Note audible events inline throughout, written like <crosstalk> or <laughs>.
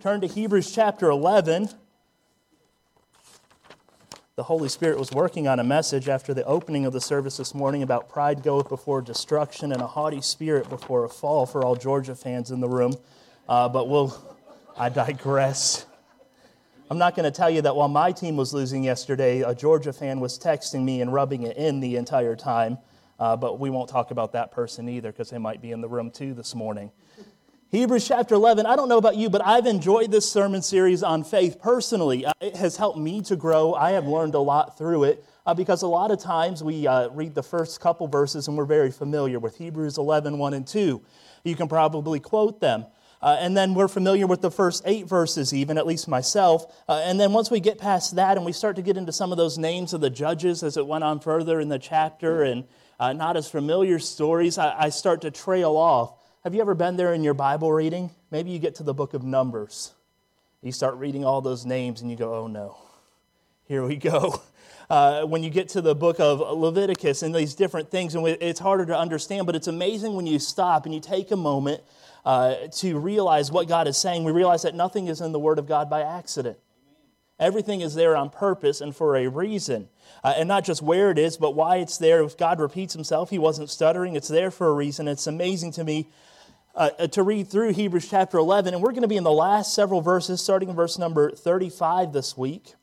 turn to Hebrews chapter 11. The Holy Spirit was working on a message after the opening of the service this morning about pride goeth before destruction and a haughty spirit before a fall for all Georgia fans in the room. Uh, but we'll, I digress. I'm not going to tell you that while my team was losing yesterday, a Georgia fan was texting me and rubbing it in the entire time. Uh, but we won't talk about that person either because they might be in the room too this morning. Hebrews chapter 11, I don't know about you, but I've enjoyed this sermon series on faith personally. Uh, it has helped me to grow. I have learned a lot through it uh, because a lot of times we uh, read the first couple verses and we're very familiar with Hebrews 11, 1 and 2. You can probably quote them. Uh, and then we're familiar with the first eight verses, even, at least myself. Uh, and then once we get past that and we start to get into some of those names of the judges as it went on further in the chapter and uh, not as familiar stories, I, I start to trail off. Have you ever been there in your Bible reading? Maybe you get to the book of Numbers. You start reading all those names and you go, oh no, here we go. <laughs> Uh, when you get to the book of Leviticus and these different things, and it's harder to understand, but it's amazing when you stop and you take a moment uh, to realize what God is saying. We realize that nothing is in the Word of God by accident. Everything is there on purpose and for a reason. Uh, and not just where it is, but why it's there. If God repeats himself, he wasn't stuttering. It's there for a reason. It's amazing to me uh, uh, to read through Hebrews chapter 11, and we're going to be in the last several verses, starting in verse number 35 this week.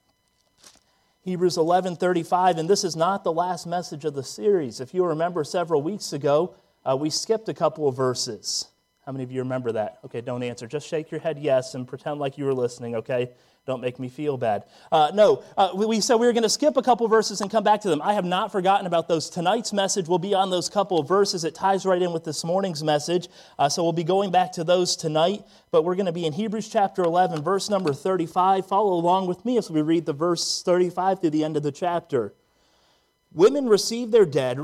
Hebrews 11 35, and this is not the last message of the series. If you remember several weeks ago, uh, we skipped a couple of verses. How many of you remember that? Okay, don't answer. Just shake your head yes and pretend like you were listening, okay? Don't make me feel bad. Uh, no, uh, we said we were going to skip a couple verses and come back to them. I have not forgotten about those. Tonight's message will be on those couple of verses. It ties right in with this morning's message. Uh, so we'll be going back to those tonight. But we're going to be in Hebrews chapter 11, verse number 35. Follow along with me as we read the verse 35 through the end of the chapter. Women receive their dead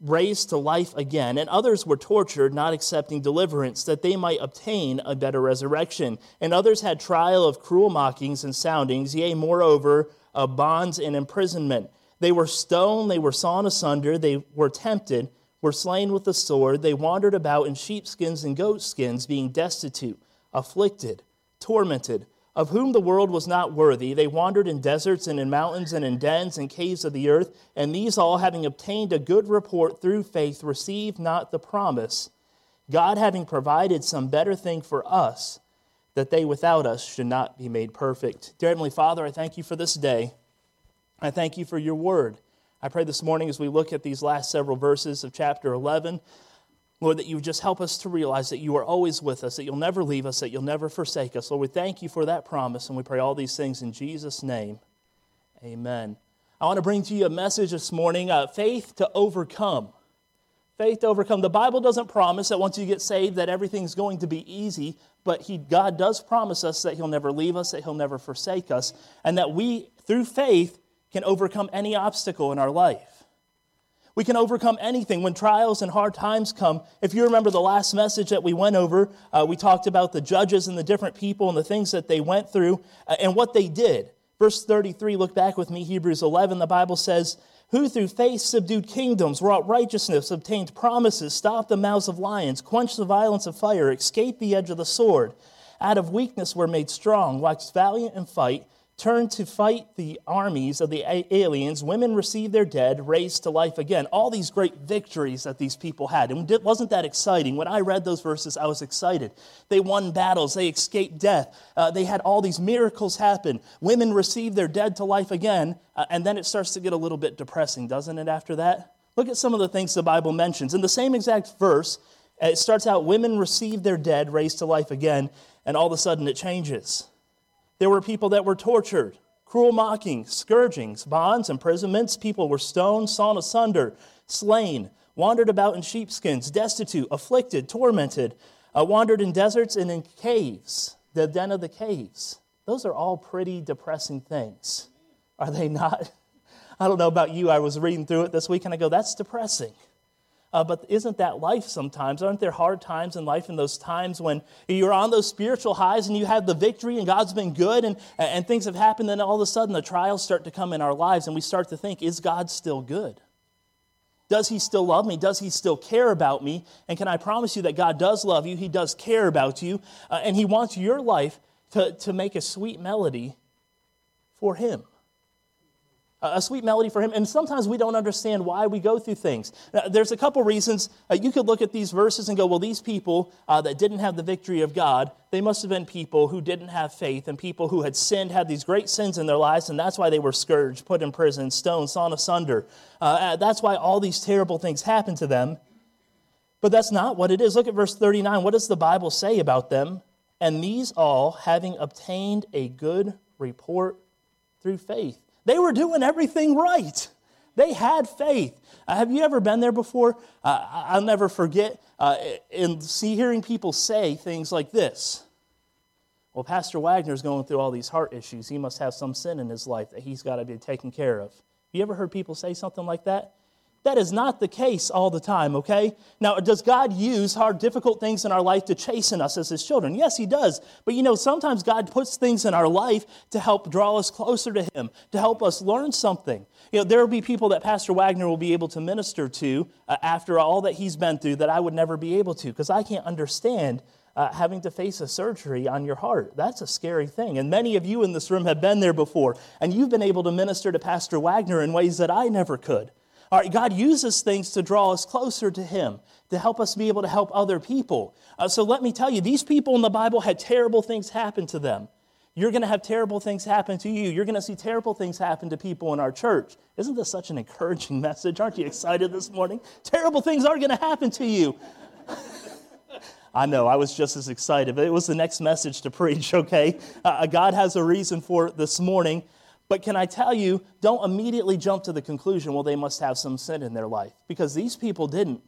raised to life again, and others were tortured, not accepting deliverance, that they might obtain a better resurrection. And others had trial of cruel mockings and soundings, yea, moreover, of bonds and imprisonment. They were stoned, they were sawn asunder, they were tempted, were slain with the sword, they wandered about in sheepskins and goatskins, being destitute, afflicted, tormented of whom the world was not worthy. They wandered in deserts and in mountains and in dens and caves of the earth, and these all, having obtained a good report through faith, received not the promise, God having provided some better thing for us, that they without us should not be made perfect. Dear Heavenly Father, I thank you for this day. I thank you for your word. I pray this morning as we look at these last several verses of chapter 11 Lord, that you would just help us to realize that you are always with us, that you'll never leave us, that you'll never forsake us. Lord, we thank you for that promise, and we pray all these things in Jesus' name. Amen. I want to bring to you a message this morning uh, faith to overcome. Faith to overcome. The Bible doesn't promise that once you get saved that everything's going to be easy, but he, God does promise us that He'll never leave us, that He'll never forsake us, and that we, through faith, can overcome any obstacle in our life. We can overcome anything when trials and hard times come. If you remember the last message that we went over, uh, we talked about the judges and the different people and the things that they went through uh, and what they did. Verse 33, look back with me, Hebrews 11, the Bible says, Who through faith subdued kingdoms, wrought righteousness, obtained promises, stopped the mouths of lions, quenched the violence of fire, escaped the edge of the sword. Out of weakness were made strong, waxed valiant in fight turned to fight the armies of the aliens. Women received their dead, raised to life again. All these great victories that these people had. And it wasn't that exciting? When I read those verses, I was excited. They won battles, they escaped death, uh, they had all these miracles happen. Women received their dead to life again. Uh, and then it starts to get a little bit depressing, doesn't it, after that? Look at some of the things the Bible mentions. In the same exact verse, it starts out women received their dead, raised to life again, and all of a sudden it changes. There were people that were tortured, cruel mockings, scourgings, bonds, imprisonments. People were stoned, sawn asunder, slain, wandered about in sheepskins, destitute, afflicted, tormented, uh, wandered in deserts and in caves, the den of the caves. Those are all pretty depressing things, are they not? <laughs> I don't know about you. I was reading through it this week and I go, that's depressing. Uh, but isn't that life sometimes? Aren't there hard times in life in those times when you're on those spiritual highs and you have the victory and God's been good and, and things have happened, then all of a sudden the trials start to come in our lives and we start to think, is God still good? Does he still love me? Does he still care about me? And can I promise you that God does love you? He does care about you. Uh, and he wants your life to, to make a sweet melody for Him a sweet melody for him. And sometimes we don't understand why we go through things. Now, there's a couple reasons. Uh, you could look at these verses and go, well, these people uh, that didn't have the victory of God, they must have been people who didn't have faith and people who had sinned, had these great sins in their lives, and that's why they were scourged, put in prison, stoned, sawn asunder. Uh, uh that's why all these terrible things happened to them. But that's not what it is. Look at verse 39. What does the Bible say about them? And these all, having obtained a good report through faith. They were doing everything right. They had faith. Uh, have you ever been there before? Uh, I'll never forget uh, in see hearing people say things like this. Well, Pastor Wagner's going through all these heart issues. He must have some sin in his life that he's got to be taken care of. You ever heard people say something like that? That is not the case all the time, okay? Now, does God use hard, difficult things in our life to chasten us as His children? Yes, He does. But you know, sometimes God puts things in our life to help draw us closer to Him, to help us learn something. You know, there will be people that Pastor Wagner will be able to minister to uh, after all that he's been through that I would never be able to because I can't understand uh, having to face a surgery on your heart. That's a scary thing. And many of you in this room have been there before, and you've been able to minister to Pastor Wagner in ways that I never could. All right, God uses things to draw us closer to Him, to help us be able to help other people. Uh, so let me tell you, these people in the Bible had terrible things happen to them. You're going to have terrible things happen to you. You're going to see terrible things happen to people in our church. Isn't this such an encouraging <laughs> message? Aren't you excited this morning? Terrible things are going to happen to you. <laughs> I know, I was just as excited, but it was the next message to preach, <laughs> okay? Uh, God has a reason for it this morning. But can I tell you, don't immediately jump to the conclusion, well, they must have some sin in their life, because these people didn't.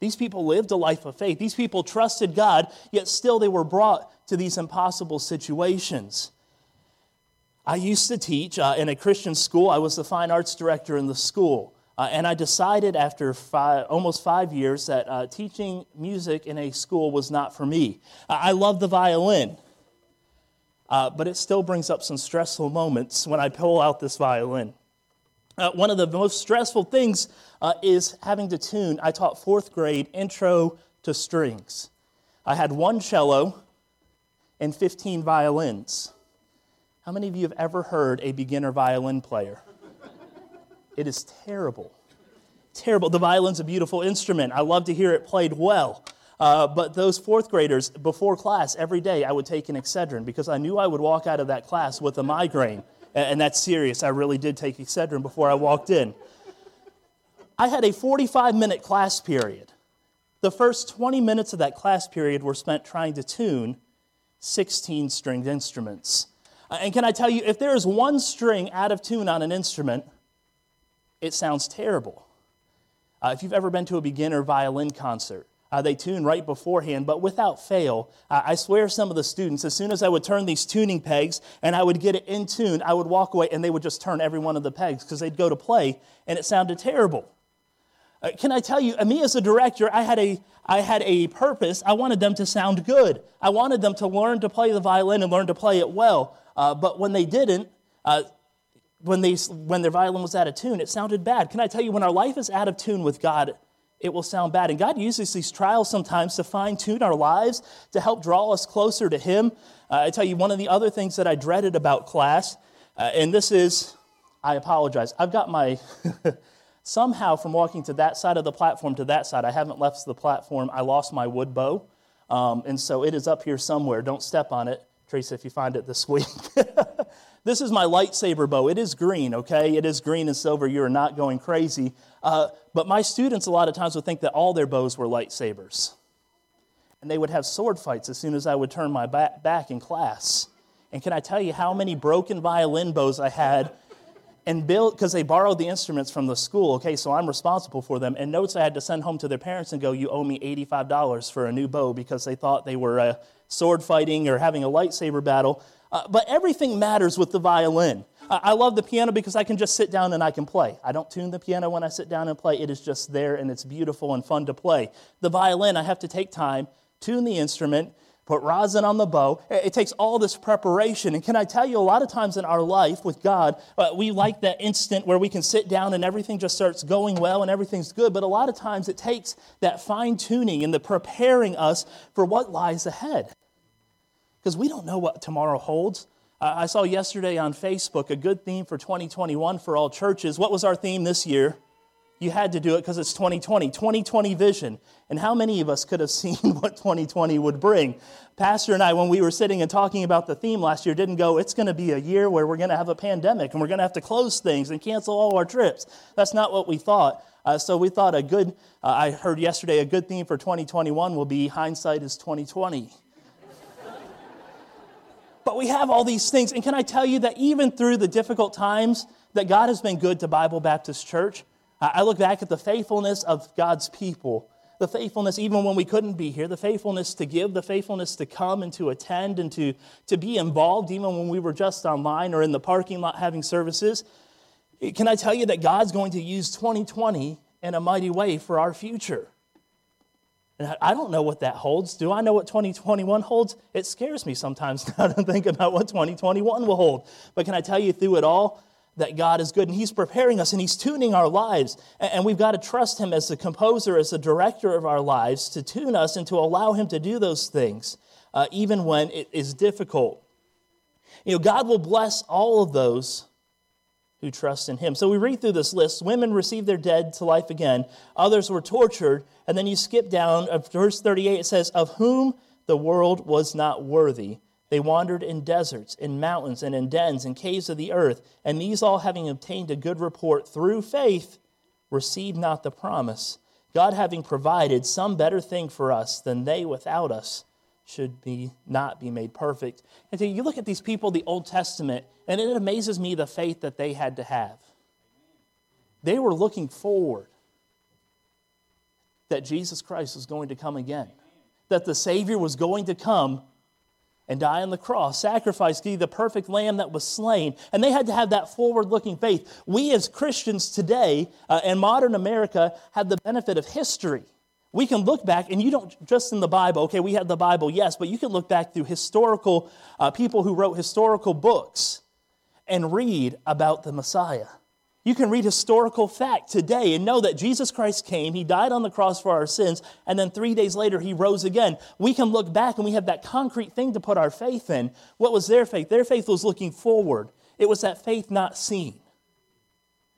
These people lived a life of faith. These people trusted God, yet still they were brought to these impossible situations. I used to teach uh, in a Christian school. I was the fine arts director in the school. Uh, and I decided after five, almost five years that uh, teaching music in a school was not for me. I love the violin. Uh, but it still brings up some stressful moments when I pull out this violin. Uh, one of the most stressful things uh, is having to tune. I taught fourth grade intro to strings. I had one cello and 15 violins. How many of you have ever heard a beginner violin player? it is terrible. Terrible. The violin's a beautiful instrument. I love to hear it played well. Uh, but those fourth graders, before class, every day I would take an Excedrin because I knew I would walk out of that class with a migraine. And, and that's serious. I really did take Excedrin before I walked in. I had a 45 minute class period. The first 20 minutes of that class period were spent trying to tune 16 stringed instruments. Uh, and can I tell you, if there is one string out of tune on an instrument, it sounds terrible. Uh, if you've ever been to a beginner violin concert, uh, they tune right beforehand, but without fail, I swear some of the students, as soon as I would turn these tuning pegs and I would get it in tune, I would walk away and they would just turn every one of the pegs because they'd go to play and it sounded terrible. Uh, can I tell you, me as a director, I had a, I had a purpose. I wanted them to sound good. I wanted them to learn to play the violin and learn to play it well. Uh, but when they didn't, uh, when, they, when their violin was out of tune, it sounded bad. Can I tell you, when our life is out of tune with God, it will sound bad. And God uses these trials sometimes to fine tune our lives, to help draw us closer to Him. Uh, I tell you, one of the other things that I dreaded about class, uh, and this is, I apologize, I've got my, <laughs> somehow from walking to that side of the platform to that side, I haven't left the platform, I lost my wood bow. Um, and so it is up here somewhere. Don't step on it, Teresa, if you find it this week. <laughs> This is my lightsaber bow. It is green, okay? It is green and silver. You're not going crazy. Uh, but my students, a lot of times, would think that all their bows were lightsabers. And they would have sword fights as soon as I would turn my back back in class. And can I tell you how many broken violin bows I had? And built, because they borrowed the instruments from the school, okay, so I'm responsible for them. And notes I had to send home to their parents and go, You owe me $85 for a new bow because they thought they were uh, sword fighting or having a lightsaber battle. Uh, but everything matters with the violin. I love the piano because I can just sit down and I can play. I don't tune the piano when I sit down and play. It is just there and it's beautiful and fun to play. The violin, I have to take time, tune the instrument, put rosin on the bow. It takes all this preparation. And can I tell you, a lot of times in our life with God, uh, we like that instant where we can sit down and everything just starts going well and everything's good. But a lot of times it takes that fine tuning and the preparing us for what lies ahead. Because we don't know what tomorrow holds. I saw yesterday on Facebook a good theme for 2021 for all churches. What was our theme this year? You had to do it because it's 2020, 2020 vision. And how many of us could have <laughs> seen what 2020 would bring? Pastor and I, when we were sitting and talking about the theme last year, didn't go, it's going to be a year where we're going to have a pandemic and we're going to have to close things and cancel all our trips. That's not what we thought. Uh, so we thought a good, uh, I heard yesterday, a good theme for 2021 will be hindsight is 2020. But we have all these things. And can I tell you that even through the difficult times, that God has been good to Bible Baptist Church? I look back at the faithfulness of God's people, the faithfulness even when we couldn't be here, the faithfulness to give, the faithfulness to come and to attend and to, to be involved even when we were just online or in the parking lot having services. Can I tell you that God's going to use 2020 in a mighty way for our future? And I don't know what that holds. Do I know what 2021 holds? It scares me sometimes <laughs> now to think about what 2021 will hold. But can I tell you through it all, that God is good and He's preparing us and He's tuning our lives. And we've got to trust Him as the composer, as the director of our lives to tune us and to allow Him to do those things, uh, even when it is difficult. You know, God will bless all of those who trust in Him. So we read through this list. Women received their dead to life again, others were tortured. And then you skip down, verse 38, it says, Of whom the world was not worthy they wandered in deserts, in mountains, and in dens and caves of the earth, and these all having obtained a good report through faith, received not the promise. God having provided some better thing for us than they without us should be not be made perfect. And so you look at these people, the Old Testament, and it amazes me the faith that they had to have. They were looking forward that Jesus Christ was going to come again, that the Savior was going to come and die on the cross, sacrifice, be the perfect lamb that was slain. And they had to have that forward looking faith. We as Christians today uh, in modern America have the benefit of history. We can look back, and you don't just in the Bible, okay, we have the Bible, yes, but you can look back through historical uh, people who wrote historical books and read about the Messiah. You can read historical fact today and know that Jesus Christ came, He died on the cross for our sins, and then three days later He rose again. We can look back and we have that concrete thing to put our faith in. What was their faith? Their faith was looking forward, it was that faith not seen.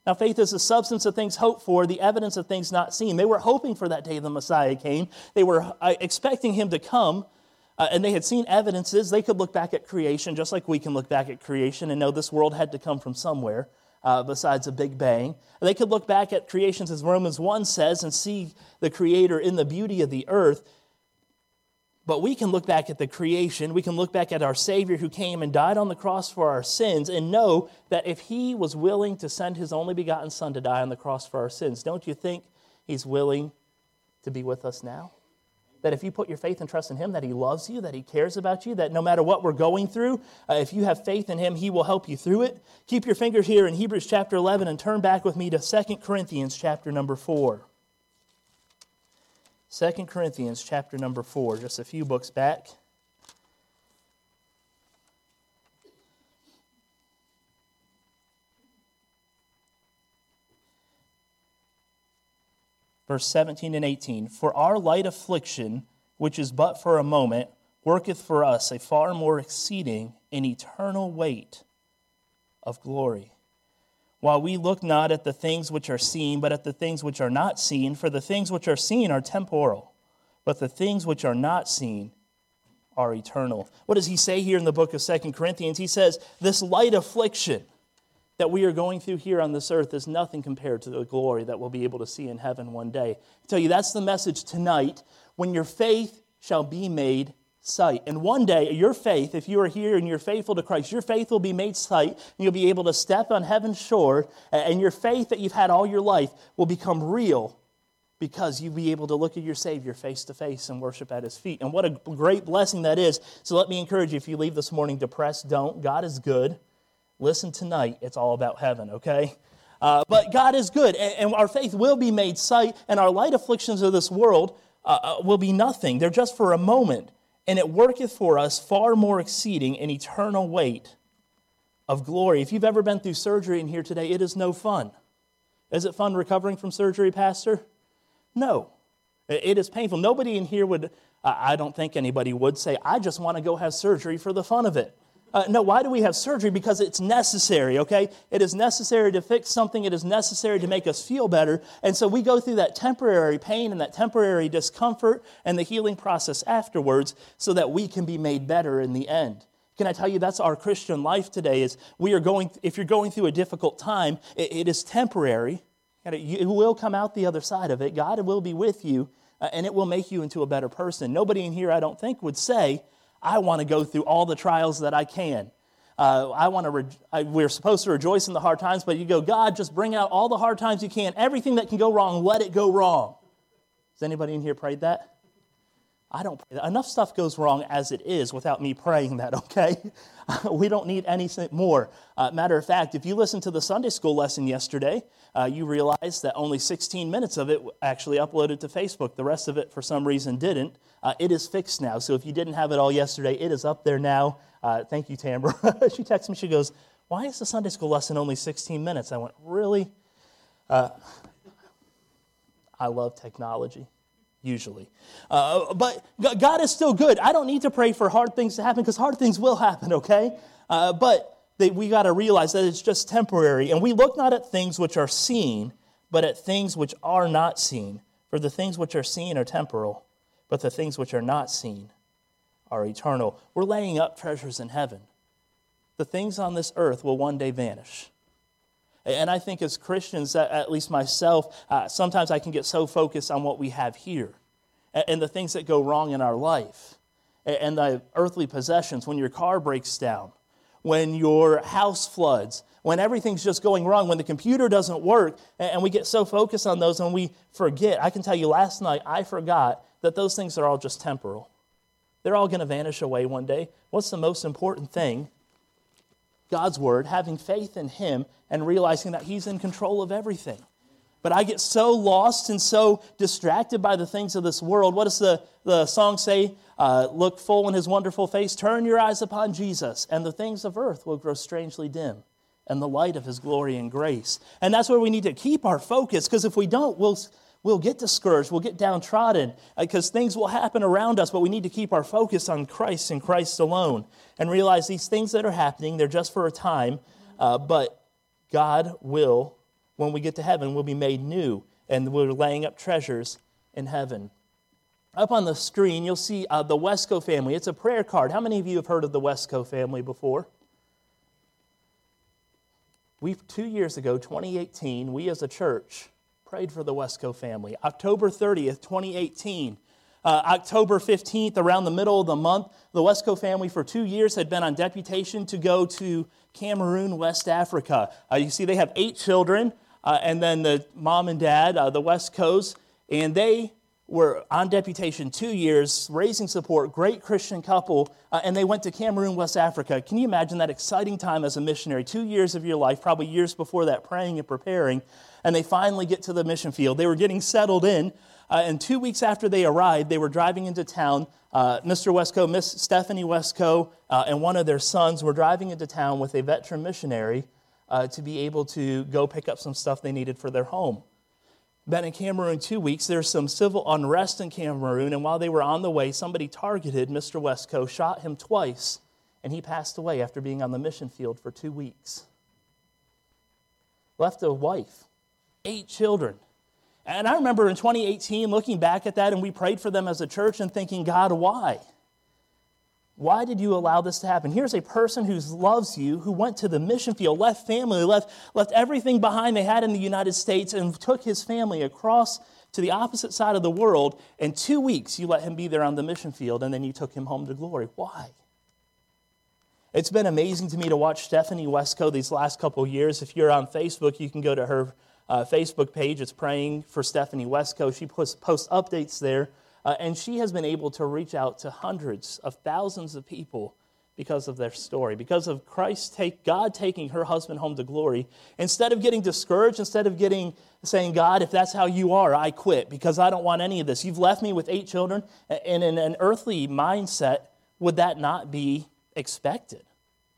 Now, faith is the substance of things hoped for, the evidence of things not seen. They were hoping for that day the Messiah came, they were uh, expecting Him to come. Uh, and they had seen evidences. They could look back at creation just like we can look back at creation and know this world had to come from somewhere uh, besides a big bang. They could look back at creations, as Romans 1 says, and see the Creator in the beauty of the earth. But we can look back at the creation, we can look back at our Savior who came and died on the cross for our sins, and know that if He was willing to send His only begotten Son to die on the cross for our sins, don't you think He's willing to be with us now? that if you put your faith and trust in Him, that He loves you, that He cares about you, that no matter what we're going through, uh, if you have faith in Him, He will help you through it. Keep your fingers here in Hebrews chapter 11 and turn back with me to 2 Corinthians chapter number 4. 2 Corinthians chapter number 4, just a few books back. verse 17 and 18 For our light affliction, which is but for a moment, worketh for us a far more exceeding and eternal weight of glory. While we look not at the things which are seen, but at the things which are not seen, for the things which are seen are temporal, but the things which are not seen are eternal. What does he say here in the book of Second Corinthians? He says, This light affliction that we are going through here on this earth is nothing compared to the glory that we'll be able to see in heaven one day. I tell you, that's the message tonight. When your faith shall be made sight. And one day, your faith, if you are here and you're faithful to Christ, your faith will be made sight, and you'll be able to step on heaven's shore, and your faith that you've had all your life will become real because you'll be able to look at your Savior face to face and worship at His feet. And what a great blessing that is. So let me encourage you if you leave this morning depressed, don't. God is good. Listen tonight, it's all about heaven, okay? Uh, but God is good, and, and, our faith will be made sight, and our light afflictions of this world uh, uh, will be nothing. They're just for a moment, and it worketh for us far more exceeding an eternal weight of glory. If you've ever been through surgery in here today, it is no fun. Is it fun recovering from surgery, Pastor? No. It is painful. Nobody in here would I don't think anybody would say, I just want to go have surgery for the fun of it. Uh, no, why do we have surgery? Because it's necessary, okay? It is necessary to fix something, it is necessary to make us feel better. And so we go through that temporary pain and that temporary discomfort and the healing process afterwards so that we can be made better in the end. Can I tell you that's our Christian life today is we are going if you're going through a difficult time, it, it is temporary. You will come out the other side of it. God will be with you, uh, and it will make you into a better person. Nobody in here, I don't think, would say, I want to go through all the trials that I can. Uh, I want to. Re- I, we're supposed to rejoice in the hard times, but you go, God, just bring out all the hard times you can. Everything that can go wrong, let it go wrong. Has anybody in here prayed that? I don't pray that. Enough stuff goes wrong as it is without me praying that, <laughs> okay? <laughs> we don't need anything more. Uh, matter of fact, if you listened to the Sunday school lesson yesterday, uh, you realize that only 16 minutes of it actually uploaded to Facebook. The rest of it, for some reason, didn't. Uh, it is fixed now. So if you didn't have it all yesterday, it is up there now. Uh, thank you, Tambra. <laughs> she texts me, she goes, Why is the Sunday school lesson only 16 minutes? I went, Really? Uh, I love technology usually. Uh, but God is still good. I don't need to pray for hard things to happen because hard things will happen, okay? Uh, but they, we got to realize that it's just temporary. And we look not at things which are seen, but at things which are not seen. For the things which are seen are temporal, but the things which are not seen are eternal. We're laying up treasures in heaven. The things on this earth will one day vanish. And I think as Christians, at least myself, uh, sometimes I can get so focused on what we have here and the things that go wrong in our life and the earthly possessions when your car breaks down, when your house floods, when everything's just going wrong, when the computer doesn't work, and we get so focused on those and we forget. I can tell you last night, I forgot that those things are all just temporal. They're all going to vanish away one day. What's the most important thing? God's word, having faith in Him, and realizing that He's in control of everything. But I get so lost and so distracted by the things of this world. What does the, the song say? Uh, Look full in His wonderful face, turn your eyes upon Jesus, and the things of earth will grow strangely dim, and the light of His glory and grace. And that's where we need to keep our focus, because if we don't, we'll we'll get discouraged, we'll get downtrodden because uh, things will happen around us, but we need to keep our focus on Christ and Christ alone and realize these things that are happening, they're just for a time, uh, but God will, when we get to heaven, we'll be made new and we're laying up treasures in heaven. Up on the screen, you'll see uh, the Wesco family. It's a prayer card. How many of you have heard of the Wesco family before? We, two years ago, 2018, we as a church prayed for the Wesco family. October 30th, 2018. Uh, October 15th, around the middle of the month, the Wesco family for two years had been on deputation to go to Cameroon, West Africa. Uh, you see, they have eight children, uh, and then the mom and dad, uh, the Wescos, and they were on deputation two years, raising support, great Christian couple, uh, and they went to Cameroon, West Africa. Can you imagine that exciting time as a missionary? Two years of your life, probably years before that, praying and preparing, and they finally get to the mission field. They were getting settled in, uh, and two weeks after they arrived, they were driving into town. Uh, Mr. Wesco, Miss Stephanie Wesco, uh, and one of their sons were driving into town with a veteran missionary uh, to be able to go pick up some stuff they needed for their home been in Cameroon two weeks. There's some civil unrest in Cameroon, and while they were on the way, somebody targeted Mr. Wesco, shot him twice, and he passed away after being on the mission field for two weeks. Left a wife, eight children. And I remember in 2018 looking back at that, and we prayed for them as a church and thinking, God, why? Why did you allow this to happen? Here's a person who loves you, who went to the mission field, left family, left, left everything behind they had in the United States, and took his family across to the opposite side of the world. In two weeks, you let him be there on the mission field, and then you took him home to glory. Why? It's been amazing to me to watch Stephanie Wesco these last couple years. If you're on Facebook, you can go to her uh, Facebook page. It's Praying for Stephanie Wesco. She posts, posts updates there uh, and she has been able to reach out to hundreds of thousands of people because of their story, because of Christ take God taking her husband home to glory. Instead of getting discouraged, instead of getting saying, God, if that's how you are, I quit because I don't want any of this. You've left me with eight children. And in an earthly mindset, would that not be expected?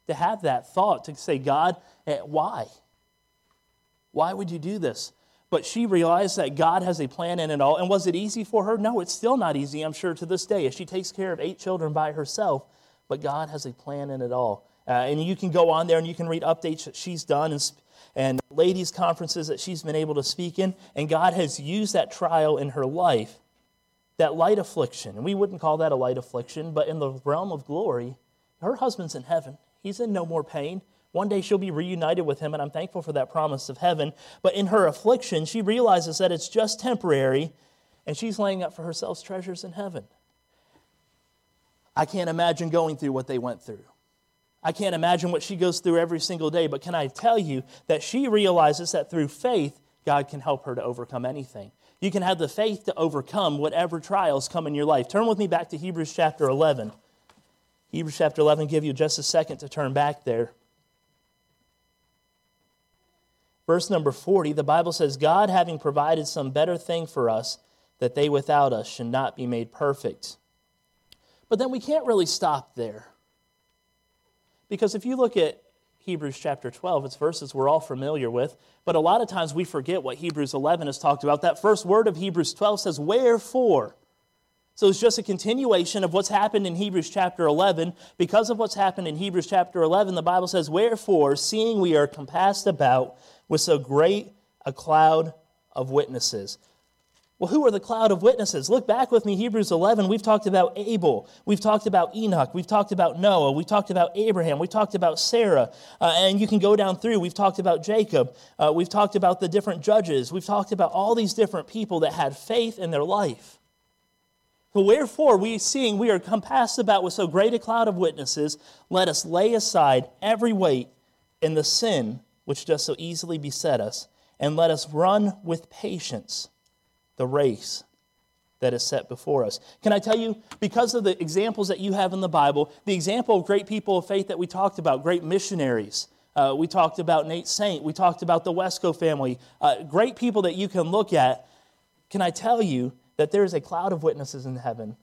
To have that thought, to say, God, eh, why? Why would you do this? but she realized that God has a plan in it all. And was it easy for her? No, it's still not easy, I'm sure, to this day, as she takes care of eight children by herself. But God has a plan in it all. Uh, and you can go on there and you can read updates that she's done and, and ladies' conferences that she's been able to speak in. And God has used that trial in her life, that light affliction. And we wouldn't call that a light affliction, but in the realm of glory, her husband's in heaven. He's in no more pain. One day she'll be reunited with him, and I'm thankful for that promise of heaven. But in her affliction, she realizes that it's just temporary, and she's laying up for herself treasures in heaven. I can't imagine going through what they went through. I can't imagine what she goes through every single day, but can I tell you that she realizes that through faith, God can help her to overcome anything. You can have the faith to overcome whatever trials come in your life. Turn with me back to Hebrews chapter 11. Hebrews chapter 11, give you just a second to turn back there. Verse number 40, the Bible says, God having provided some better thing for us, that they without us should not be made perfect. But then we can't really stop there. Because if you look at Hebrews chapter 12, it's verses we're all familiar with, but a lot of times we forget what Hebrews 11 has talked about. That first word of Hebrews 12 says, Wherefore? So it's just a continuation of what's happened in Hebrews chapter 11. Because of what's happened in Hebrews chapter 11, the Bible says, Wherefore, seeing we are compassed about with so great a cloud of witnesses. Well, who are the cloud of witnesses? Look back with me, Hebrews 11. We've talked about Abel. We've talked about Enoch. We've talked about Noah. We've talked about Abraham. We've talked about Sarah. Uh, and you can go down through. We've talked about Jacob. Uh, we've talked about the different judges. We've talked about all these different people that had faith in their life. So wherefore, we seeing we are compassed about with so great a cloud of witnesses, let us lay aside every weight and the sin which does so easily beset us, and let us run with patience the race that is set before us. Can I tell you, because of the examples that you have in the Bible, the example of great people of faith that we talked about, great missionaries, uh, we talked about Nate Saint, we talked about the Wesco family, uh, great people that you can look at, can I tell you that there is a cloud of witnesses in heaven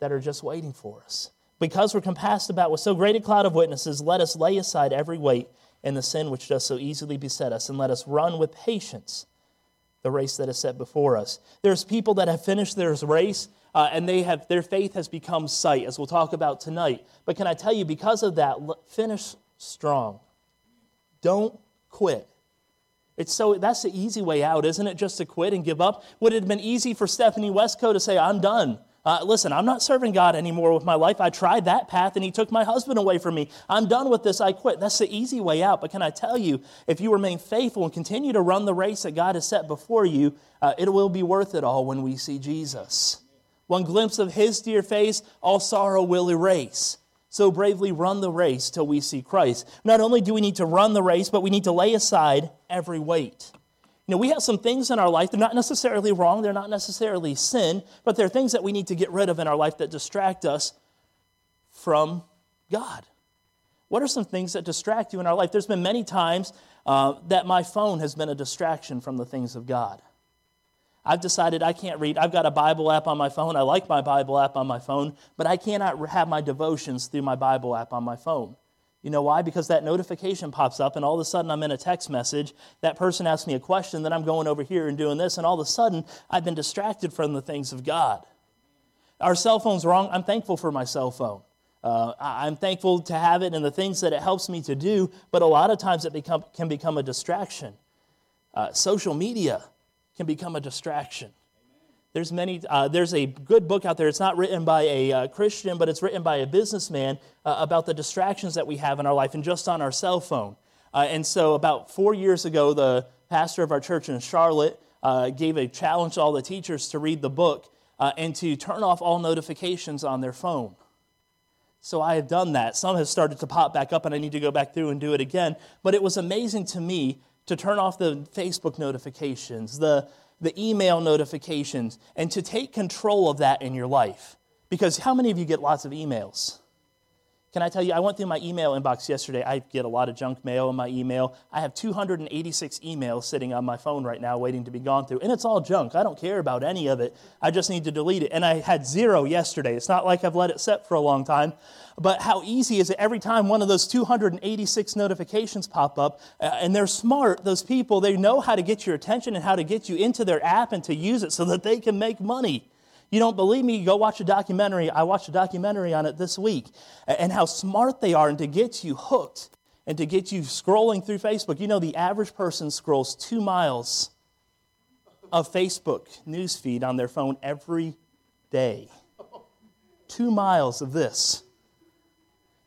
that are just waiting for us? Because we're compassed about with so great a cloud of witnesses, let us lay aside every weight and the sin which does so easily beset us, and let us run with patience the race that is set before us. There's people that have finished their race uh, and they have their faith has become sight, as we'll talk about tonight. But can I tell you, because of that, finish strong. Don't quit. It's so that's the easy way out, isn't it? Just to quit and give up. Would it have been easy for Stephanie Wesco to say, "I'm done"? Uh, listen, I'm not serving God anymore with my life. I tried that path and He took my husband away from me. I'm done with this. I quit. That's the easy way out. But can I tell you, if you remain faithful and continue to run the race that God has set before you, uh, it will be worth it all when we see Jesus. One glimpse of His dear face, all sorrow will erase. So bravely run the race till we see Christ. Not only do we need to run the race, but we need to lay aside every weight. You know, we have some things in our life, they're not necessarily wrong, they're not necessarily sin, but they're things that we need to get rid of in our life that distract us from God. What are some things that distract you in our life? There's been many times uh, that my phone has been a distraction from the things of God. I've decided I can't read. I've got a Bible app on my phone. I like my Bible app on my phone, but I cannot have my devotions through my Bible app on my phone. You know why? Because that notification pops up, and all of a sudden I'm in a text message. That person asks me a question, then I'm going over here and doing this, and all of a sudden I've been distracted from the things of God. Our cell phone's wrong. I'm thankful for my cell phone. Uh, I'm thankful to have it and the things that it helps me to do, but a lot of times it become, can become a distraction. Uh, social media can become a distraction. There's many. Uh, there's a good book out there. It's not written by a uh, Christian, but it's written by a businessman uh, about the distractions that we have in our life and just on our cell phone. Uh, and so, about four years ago, the pastor of our church in Charlotte uh, gave a challenge to all the teachers to read the book uh, and to turn off all notifications on their phone. So I have done that. Some have started to pop back up, and I need to go back through and do it again. But it was amazing to me to turn off the Facebook notifications, the the email notifications, and to take control of that in your life. Because how many of you get lots of emails? Can I tell you, I went through my email inbox yesterday. I get a lot of junk mail in my email. I have 286 emails sitting on my phone right now waiting to be gone through, and it's all junk. I don't care about any of it. I just need to delete it. And I had zero yesterday. It's not like I've let it set for a long time, but how easy is it every time one of those 286 notifications pop up? Uh, and they're smart, those people, they know how to get your attention and how to get you into their app and to use it so that they can make money. You don't believe me? Go watch a documentary. I watched a documentary on it this week and how smart they are and to get you hooked and to get you scrolling through Facebook. You know, the average person scrolls two miles of Facebook newsfeed on their phone every day. Two miles of this.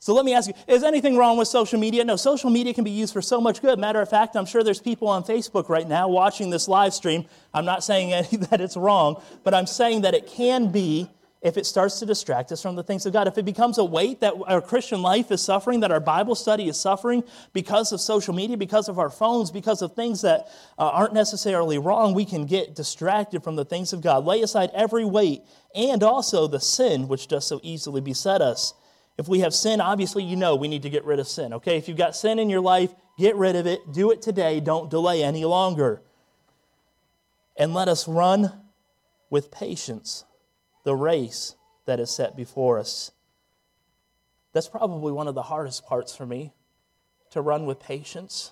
So let me ask you, is anything wrong with social media? No, social media can be used for so much good. Matter of fact, I'm sure there's people on Facebook right now watching this live stream. I'm not saying <laughs> that it's wrong, but I'm saying that it can be if it starts to distract us from the things of God. If it becomes a weight that our Christian life is suffering, that our Bible study is suffering because of social media, because of our phones, because of things that uh, aren't necessarily wrong, we can get distracted from the things of God. Lay aside every weight and also the sin which does so easily beset us if we have sin, obviously you know we need to get rid of sin, okay? If you've got sin in your life, get rid of it. Do it today. Don't delay any longer. And let us run with patience the race that is set before us. That's probably one of the hardest parts for me to run with patience.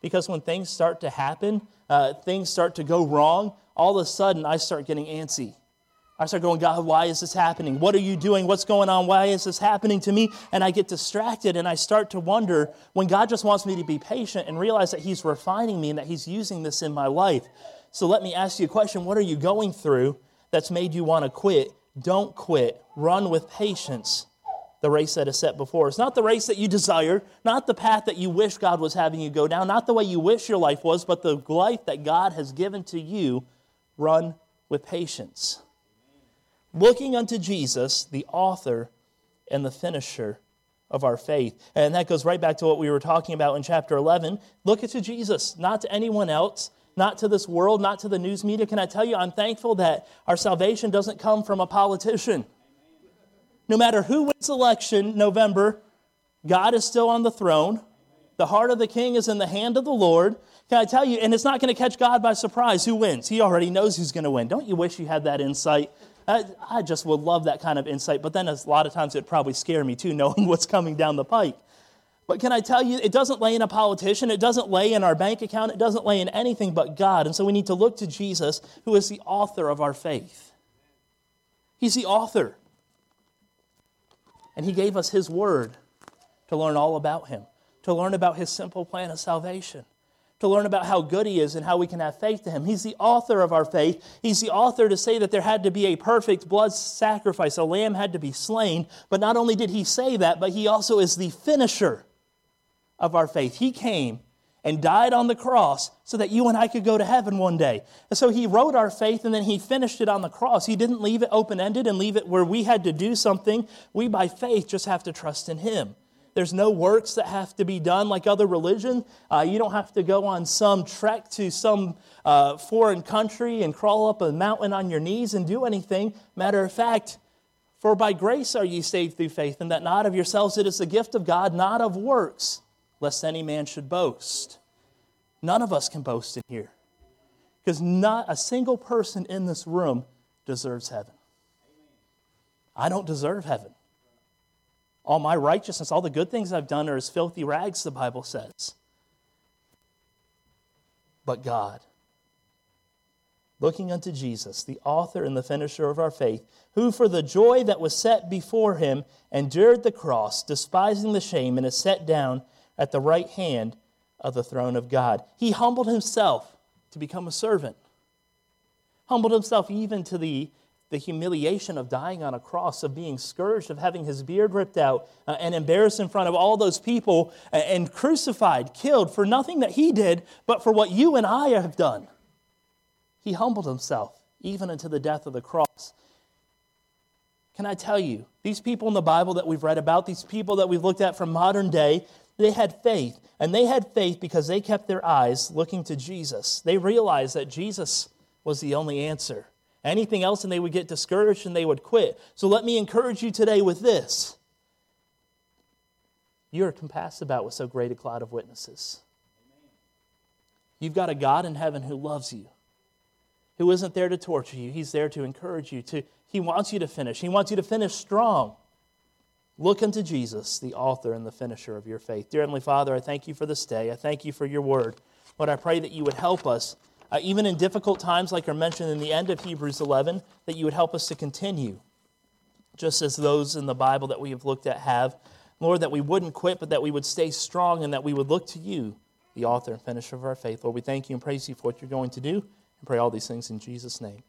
Because when things start to happen, uh, things start to go wrong, all of a sudden I start getting antsy. I start going, God, why is this happening? What are you doing? What's going on? Why is this happening to me? And I get distracted and I start to wonder when God just wants me to be patient and realize that He's refining me and that He's using this in my life. So let me ask you a question What are you going through that's made you want to quit? Don't quit. Run with patience the race that is set before us. Not the race that you desire, not the path that you wish God was having you go down, not the way you wish your life was, but the life that God has given to you. Run with patience looking unto Jesus, the author and the finisher of our faith. And that goes right back to what we were talking about in chapter 11. Look to Jesus, not to anyone else, not to this world, not to the news media. Can I tell you, I'm thankful that our salvation doesn't come from a politician. No matter who wins election November, God is still on the throne. The heart of the king is in the hand of the Lord. Can I tell you, and it's not going to catch God by surprise who wins. He already knows who's going to win. Don't you wish you had that insight I, just would love that kind of insight, but then a lot of times it'd probably scare me too, <laughs> knowing what's coming down the pike. But can I tell you, it doesn't lay in a politician, it doesn't lay in our bank account, it doesn't lay in anything but God. And so we need to look to Jesus, who is the author of our faith. He's the author. And He gave us His word to learn all about Him, to learn about His simple plan of salvation to learn about how good He is and how we can have faith to Him. He's the author of our faith. He's the author to say that there had to be a perfect blood sacrifice, a lamb had to be slain. But not only did He say that, but He also is the finisher of our faith. He came and died on the cross so that you and I could go to heaven one day. And so he wrote our faith and then he finished it on the cross. He didn't leave it open ended and leave it where we had to do something. We, by faith, just have to trust in him. There's no works that have to be done like other religion. Uh, you don't have to go on some trek to some uh, foreign country and crawl up a mountain on your knees and do anything. Matter of fact, for by grace are ye saved through faith, and that not of yourselves, it is the gift of God, not of works, lest any man should boast. None of us can boast in here because not a single person in this room deserves heaven. I don't deserve heaven. All my righteousness, all the good things I've done are as filthy rags, the Bible says. But God, looking unto Jesus, the author and the finisher of our faith, who for the joy that was set before him endured the cross, despising the shame, and is set down at the right hand of the throne of God. He humbled himself to become a servant, humbled himself even to the the humiliation of dying on a cross, of being scourged, of having his beard ripped out uh, and embarrassed in front of all those people and, and crucified, killed for nothing that he did, but for what you and I have done. He humbled himself even unto the death of the cross. Can I tell you, these people in the Bible that we've read about, these people that we've looked at from modern day, they had faith. And they had faith because they kept their eyes looking to Jesus. They realized that Jesus was the only answer anything else, and they would get discouraged and they would quit. So let me encourage you today with this you are compassed about with so great a cloud of witnesses. You've got a God in heaven who loves you, who isn't there to torture you. He's there to encourage you. To, he wants you to finish. He wants you to finish strong. Look unto Jesus, the author and the finisher of your faith. Dear Heavenly Father, I thank you for this day. I thank you for your word. Lord, I pray that you would help us, uh, even in difficult times, like are mentioned in the end of Hebrews 11, that you would help us to continue, just as those in the Bible that we have looked at have. Lord, that we wouldn't quit, but that we would stay strong and that we would look to you, the author and finisher of our faith. Lord, we thank you and praise you for what you're going to do and pray all these things in Jesus' name.